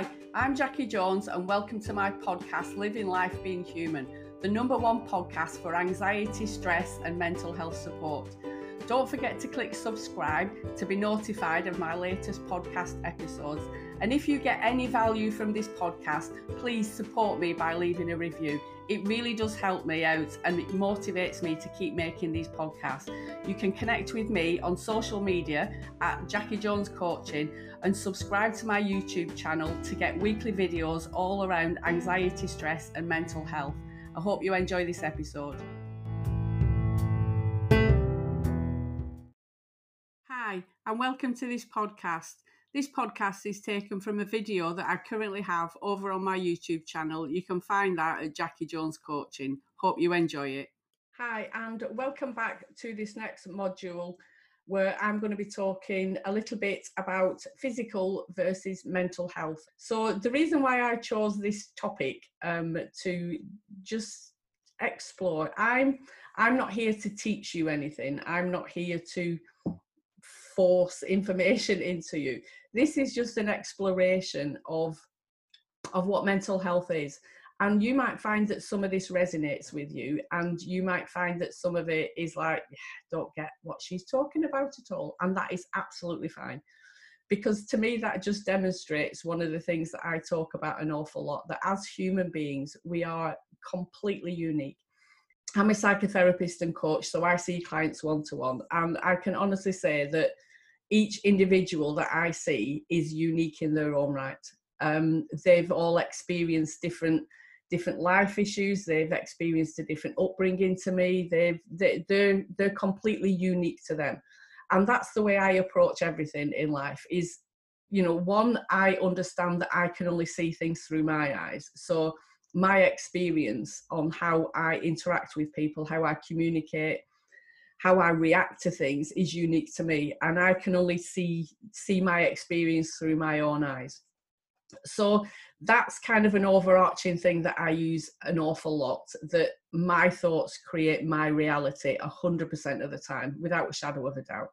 Hi, I'm Jackie Jones, and welcome to my podcast, Living Life Being Human, the number one podcast for anxiety, stress, and mental health support. Don't forget to click subscribe to be notified of my latest podcast episodes. And if you get any value from this podcast, please support me by leaving a review. It really does help me out and it motivates me to keep making these podcasts. You can connect with me on social media at Jackie Jones Coaching and subscribe to my YouTube channel to get weekly videos all around anxiety, stress, and mental health. I hope you enjoy this episode. Hi, and welcome to this podcast. This podcast is taken from a video that I currently have over on my YouTube channel. You can find that at Jackie Jones Coaching. Hope you enjoy it. Hi, and welcome back to this next module where I'm going to be talking a little bit about physical versus mental health. So, the reason why I chose this topic um, to just explore, I'm I'm not here to teach you anything. I'm not here to force information into you. This is just an exploration of of what mental health is. And you might find that some of this resonates with you and you might find that some of it is like don't get what she's talking about at all and that is absolutely fine. Because to me that just demonstrates one of the things that i talk about an awful lot that as human beings we are completely unique. I'm a psychotherapist and coach so i see clients one to one and i can honestly say that each individual that i see is unique in their own right. Um, they've all experienced different different life issues. They've experienced a different upbringing to me. They've they, they're they're completely unique to them. And that's the way i approach everything in life is you know one i understand that i can only see things through my eyes. So my experience on how i interact with people how i communicate how i react to things is unique to me and i can only see see my experience through my own eyes so that's kind of an overarching thing that I use an awful lot that my thoughts create my reality 100% of the time without a shadow of a doubt.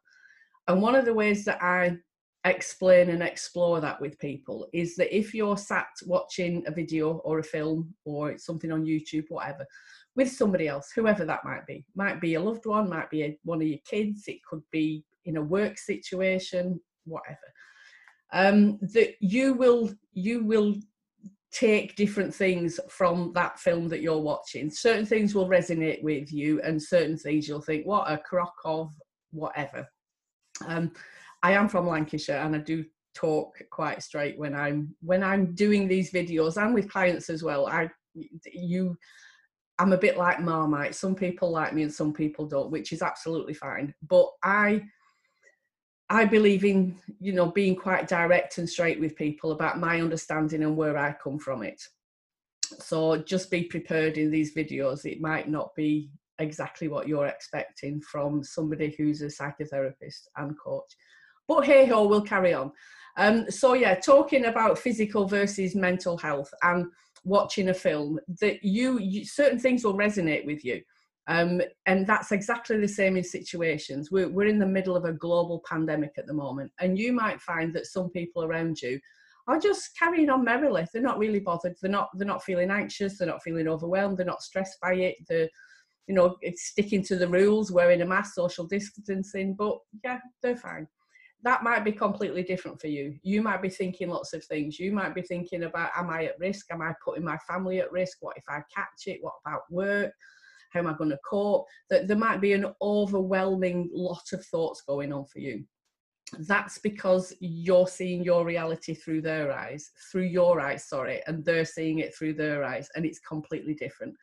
And one of the ways that I explain and explore that with people is that if you're sat watching a video or a film or something on YouTube, whatever, with somebody else, whoever that might be, might be a loved one, might be a, one of your kids, it could be in a work situation, whatever um, that you will you will take different things from that film that you're watching. Certain things will resonate with you, and certain things you'll think, "What a crock of whatever." Um, I am from Lancashire, and I do talk quite straight when I'm when I'm doing these videos and with clients as well. I you I'm a bit like Marmite. Some people like me and some people don't, which is absolutely fine. But I I believe in, you know, being quite direct and straight with people about my understanding and where I come from it. So just be prepared in these videos. It might not be exactly what you're expecting from somebody who's a psychotherapist and coach. But hey ho, we'll carry on. Um, so yeah, talking about physical versus mental health and watching a film, that you, you certain things will resonate with you. Um, and that's exactly the same in situations. We're, we're in the middle of a global pandemic at the moment, and you might find that some people around you are just carrying on merrily. They're not really bothered. They're not. They're not feeling anxious. They're not feeling overwhelmed. They're not stressed by it. They're, you know, sticking to the rules, wearing a mask, social distancing. But yeah, they're fine. That might be completely different for you. You might be thinking lots of things. You might be thinking about, am I at risk? Am I putting my family at risk? What if I catch it? What about work? How am I going to cope? That there might be an overwhelming lot of thoughts going on for you. That's because you're seeing your reality through their eyes, through your eyes, sorry, and they're seeing it through their eyes, and it's completely different.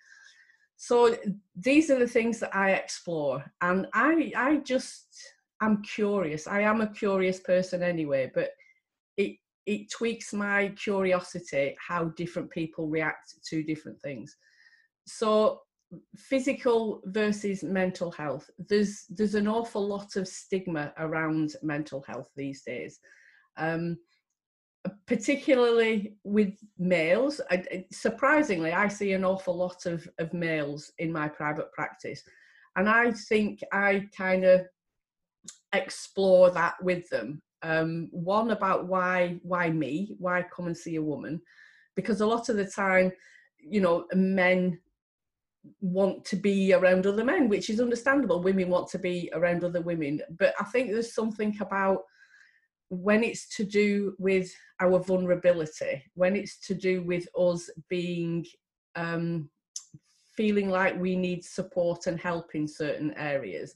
So these are the things that I explore, and I I just I'm curious. I am a curious person anyway, but it it tweaks my curiosity how different people react to different things. So physical versus mental health there's there's an awful lot of stigma around mental health these days um, particularly with males I, surprisingly i see an awful lot of, of males in my private practice and i think i kind of explore that with them Um, one about why why me? Why come and see a woman? Because a lot of the time, you know, men want to be around other men, which is understandable. Women want to be around other women, but I think there's something about when it's to do with our vulnerability, when it's to do with us being um, feeling like we need support and help in certain areas,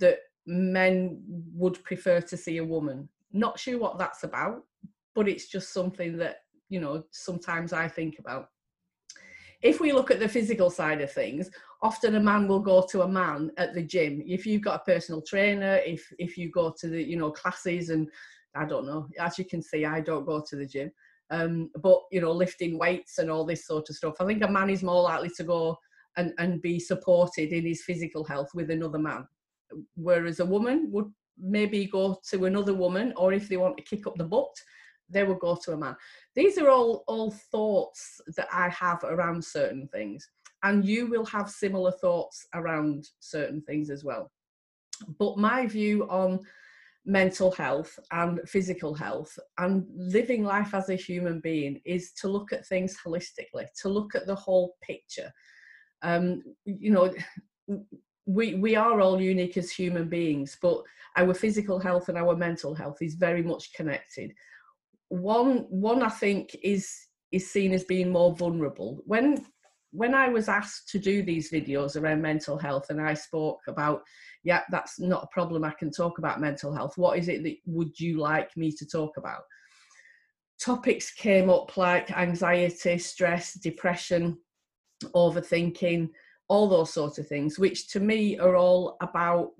that men would prefer to see a woman. Not sure what that's about, but it's just something that, you know, sometimes I think about. If we look at the physical side of things, often a man will go to a man at the gym. If you've got a personal trainer, if if you go to the, you know, classes and I don't know. As you can see, I don't go to the gym. Um, but you know, lifting weights and all this sort of stuff. I think a man is more likely to go and, and be supported in his physical health with another man. Whereas a woman would maybe go to another woman, or if they want to kick up the butt, they would go to a man. These are all all thoughts that I have around certain things, and you will have similar thoughts around certain things as well. But my view on mental health and physical health and living life as a human being is to look at things holistically to look at the whole picture um, you know we we are all unique as human beings but our physical health and our mental health is very much connected one one i think is is seen as being more vulnerable when when i was asked to do these videos around mental health and i spoke about yeah, that's not a problem. I can talk about mental health. What is it that would you like me to talk about? Topics came up like anxiety, stress, depression, overthinking, all those sorts of things, which to me are all about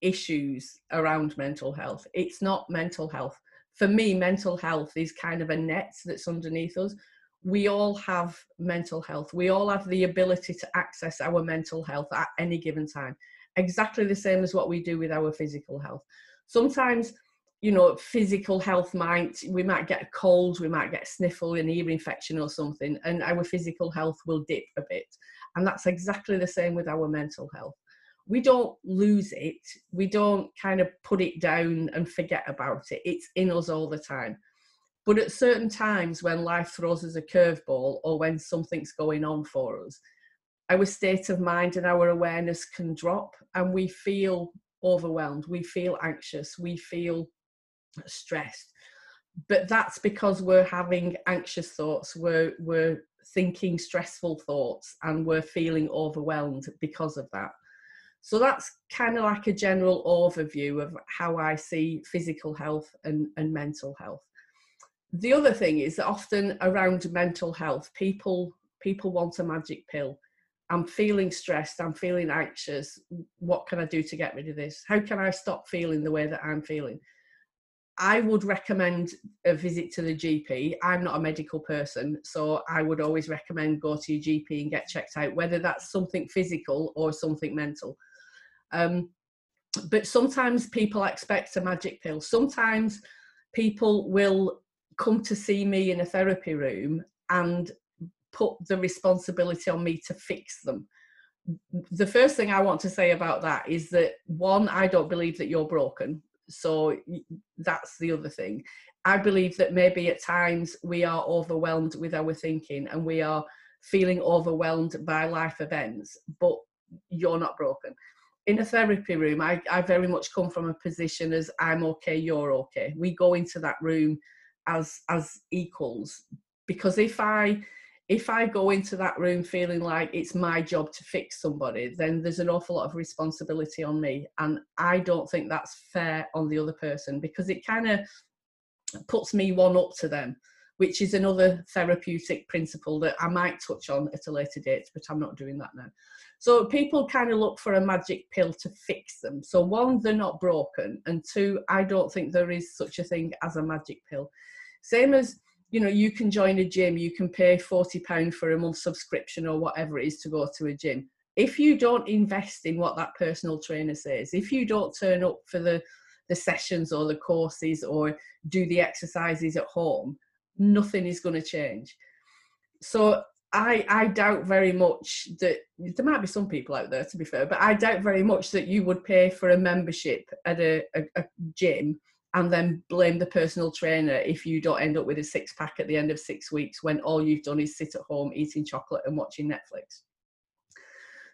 issues around mental health. It's not mental health. For me, mental health is kind of a net that's underneath us. We all have mental health. We all have the ability to access our mental health at any given time exactly the same as what we do with our physical health. Sometimes, you know, physical health might, we might get a cold, we might get a sniffle, an ear infection or something, and our physical health will dip a bit. And that's exactly the same with our mental health. We don't lose it, we don't kind of put it down and forget about it. It's in us all the time. But at certain times when life throws us a curveball or when something's going on for us, our state of mind and our awareness can drop and we feel overwhelmed, we feel anxious, we feel stressed. But that's because we're having anxious thoughts, we're, we're thinking stressful thoughts, and we're feeling overwhelmed because of that. So that's kind of like a general overview of how I see physical health and, and mental health. The other thing is that often around mental health, people people want a magic pill I'm feeling stressed, I'm feeling anxious. What can I do to get rid of this? How can I stop feeling the way that I'm feeling? I would recommend a visit to the GP. I'm not a medical person, so I would always recommend go to your GP and get checked out, whether that's something physical or something mental. Um, but sometimes people expect a magic pill. Sometimes people will come to see me in a therapy room and put the responsibility on me to fix them. The first thing I want to say about that is that one, I don't believe that you're broken. So that's the other thing. I believe that maybe at times we are overwhelmed with our thinking and we are feeling overwhelmed by life events, but you're not broken. In a therapy room, I, I very much come from a position as I'm okay, you're okay. We go into that room as as equals because if I if I go into that room feeling like it's my job to fix somebody, then there's an awful lot of responsibility on me. And I don't think that's fair on the other person because it kind of puts me one up to them, which is another therapeutic principle that I might touch on at a later date, but I'm not doing that now. So people kind of look for a magic pill to fix them. So, one, they're not broken. And two, I don't think there is such a thing as a magic pill. Same as you know you can join a gym you can pay 40 pound for a month subscription or whatever it is to go to a gym. If you don't invest in what that personal trainer says if you don't turn up for the the sessions or the courses or do the exercises at home nothing is going to change. So I, I doubt very much that there might be some people out there to be fair, but I doubt very much that you would pay for a membership at a, a, a gym and then blame the personal trainer if you don't end up with a six pack at the end of six weeks when all you've done is sit at home eating chocolate and watching Netflix.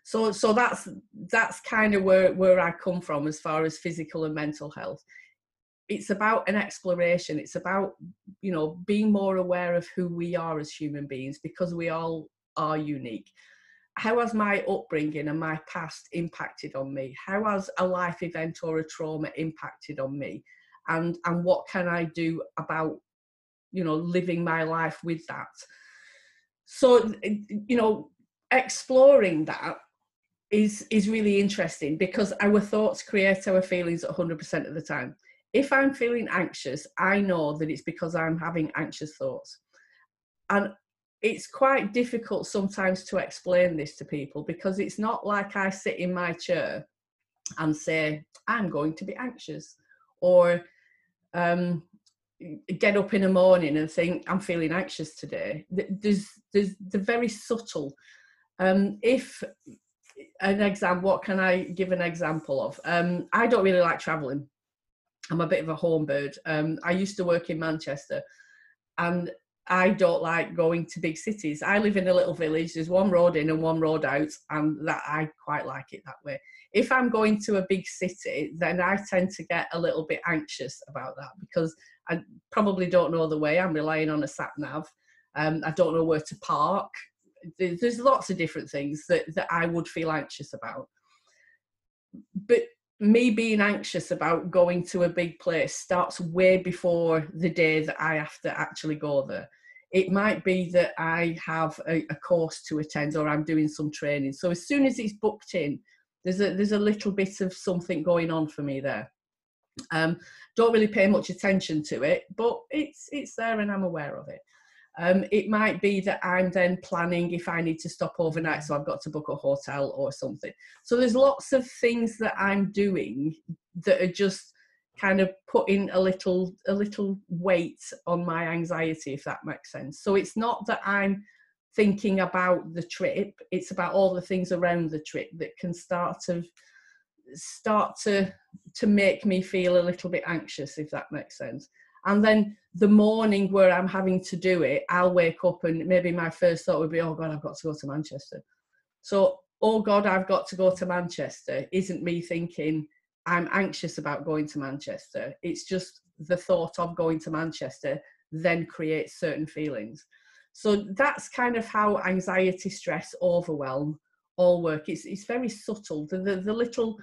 So, so that's that's kind of where where I come from as far as physical and mental health. It's about an exploration. It's about you know being more aware of who we are as human beings because we all are unique. How has my upbringing and my past impacted on me? How has a life event or a trauma impacted on me? And and what can i do about you know living my life with that. So you know exploring that is is really interesting because our thoughts create our feelings 100% of the time. If i'm feeling anxious i know that it's because i'm having anxious thoughts. And it's quite difficult sometimes to explain this to people because it's not like i sit in my chair and say i'm going to be anxious or um, get up in the morning and think I'm feeling anxious today. There's there's the very subtle. Um, if an example, what can I give an example of? Um, I don't really like traveling. I'm a bit of a home bird. Um, I used to work in Manchester, and I don't like going to big cities. I live in a little village. There's one road in and one road out, and that I quite like it that way. If I'm going to a big city, then I tend to get a little bit anxious about that because I probably don't know the way. I'm relying on a sat nav. Um, I don't know where to park. There's lots of different things that, that I would feel anxious about. But me being anxious about going to a big place starts way before the day that I have to actually go there it might be that I have a, a, course to attend or I'm doing some training. So as soon as it's booked in, there's a there's a little bit of something going on for me there. Um, don't really pay much attention to it, but it's it's there and I'm aware of it. Um, it might be that I'm then planning if I need to stop overnight, so I've got to book a hotel or something. So there's lots of things that I'm doing that are just kind of putting a little a little weight on my anxiety if that makes sense so it's not that i'm thinking about the trip it's about all the things around the trip that can start to start to to make me feel a little bit anxious if that makes sense and then the morning where i'm having to do it i'll wake up and maybe my first thought would be oh god i've got to go to manchester so oh god i've got to go to manchester isn't me thinking I'm anxious about going to Manchester. It's just the thought of going to Manchester then creates certain feelings. So that's kind of how anxiety, stress, overwhelm all work. It's it's very subtle. The, the, the little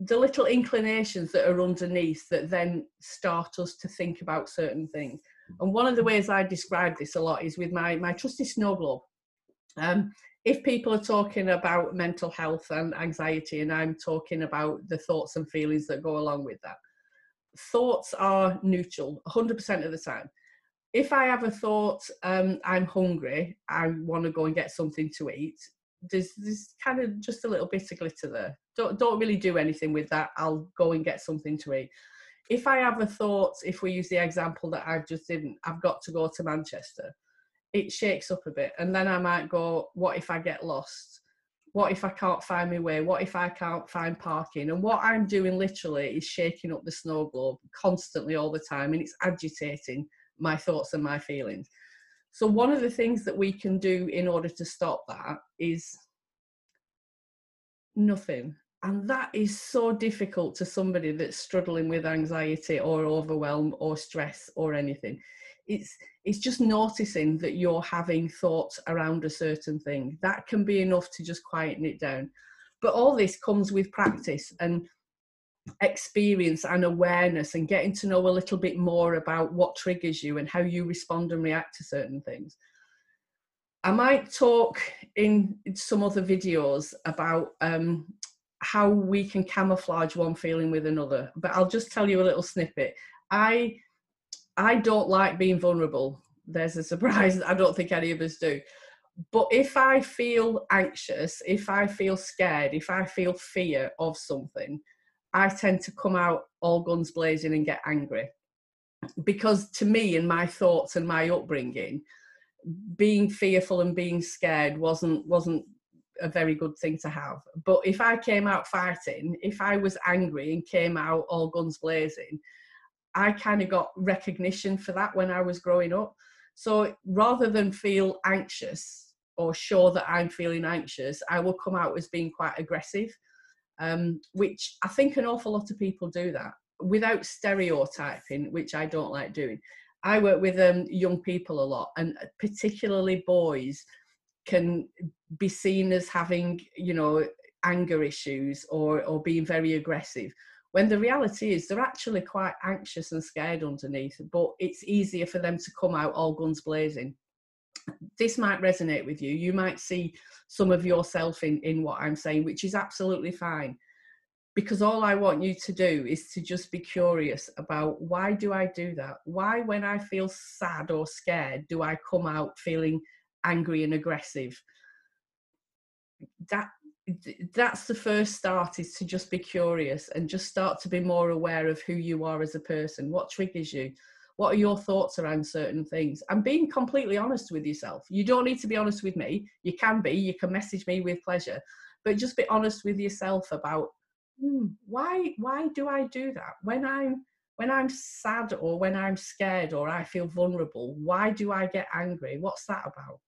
the little inclinations that are underneath that then start us to think about certain things. And one of the ways I describe this a lot is with my my trusty snow globe. Um, if people are talking about mental health and anxiety, and I'm talking about the thoughts and feelings that go along with that, thoughts are neutral 100% of the time. If I have a thought, um, I'm hungry, I want to go and get something to eat, there's, there's kind of just a little bit of glitter there. Don't, don't really do anything with that. I'll go and get something to eat. If I have a thought, if we use the example that I've just didn't, I've got to go to Manchester it shakes up a bit. And then I might go, what if I get lost? What if I can't find my way? What if I can't find parking? And what I'm doing literally is shaking up the snow globe constantly all the time and it's agitating my thoughts and my feelings. So, one of the things that we can do in order to stop that is nothing. And that is so difficult to somebody that's struggling with anxiety or overwhelm or stress or anything. It's it's just noticing that you're having thoughts around a certain thing. That can be enough to just quieten it down. But all this comes with practice. And experience and awareness and getting to know a little bit more about what triggers you and how you respond and react to certain things i might talk in some other videos about um, how we can camouflage one feeling with another but i'll just tell you a little snippet i I don't like being vulnerable. There's a surprise. I don't think any of us do. But if I feel anxious, if I feel scared, if I feel fear of something, I tend to come out all guns blazing and get angry. Because to me and my thoughts and my upbringing, being fearful and being scared wasn't wasn't a very good thing to have. But if I came out fighting, if I was angry and came out all guns blazing, I kind of got recognition for that when I was growing up. So rather than feel anxious or sure that I'm feeling anxious, I will come out as being quite aggressive, um, which I think an awful lot of people do that without stereotyping, which I don't like doing. I work with um, young people a lot, and particularly boys can be seen as having, you know, anger issues or or being very aggressive. When the reality is they're actually quite anxious and scared underneath, but it's easier for them to come out all guns blazing. This might resonate with you. You might see some of yourself in, in what I'm saying, which is absolutely fine because all I want you to do is to just be curious about why do I do that? Why, when I feel sad or scared, do I come out feeling angry and aggressive? That that's the first start is to just be curious and just start to be more aware of who you are as a person. What triggers you? What are your thoughts around certain things? And being completely honest with yourself. You don't need to be honest with me. You can be. You can message me with pleasure, but just be honest with yourself about hmm, why why do I do that when I'm when I'm sad or when I'm scared or I feel vulnerable? Why do I get angry? What's that about?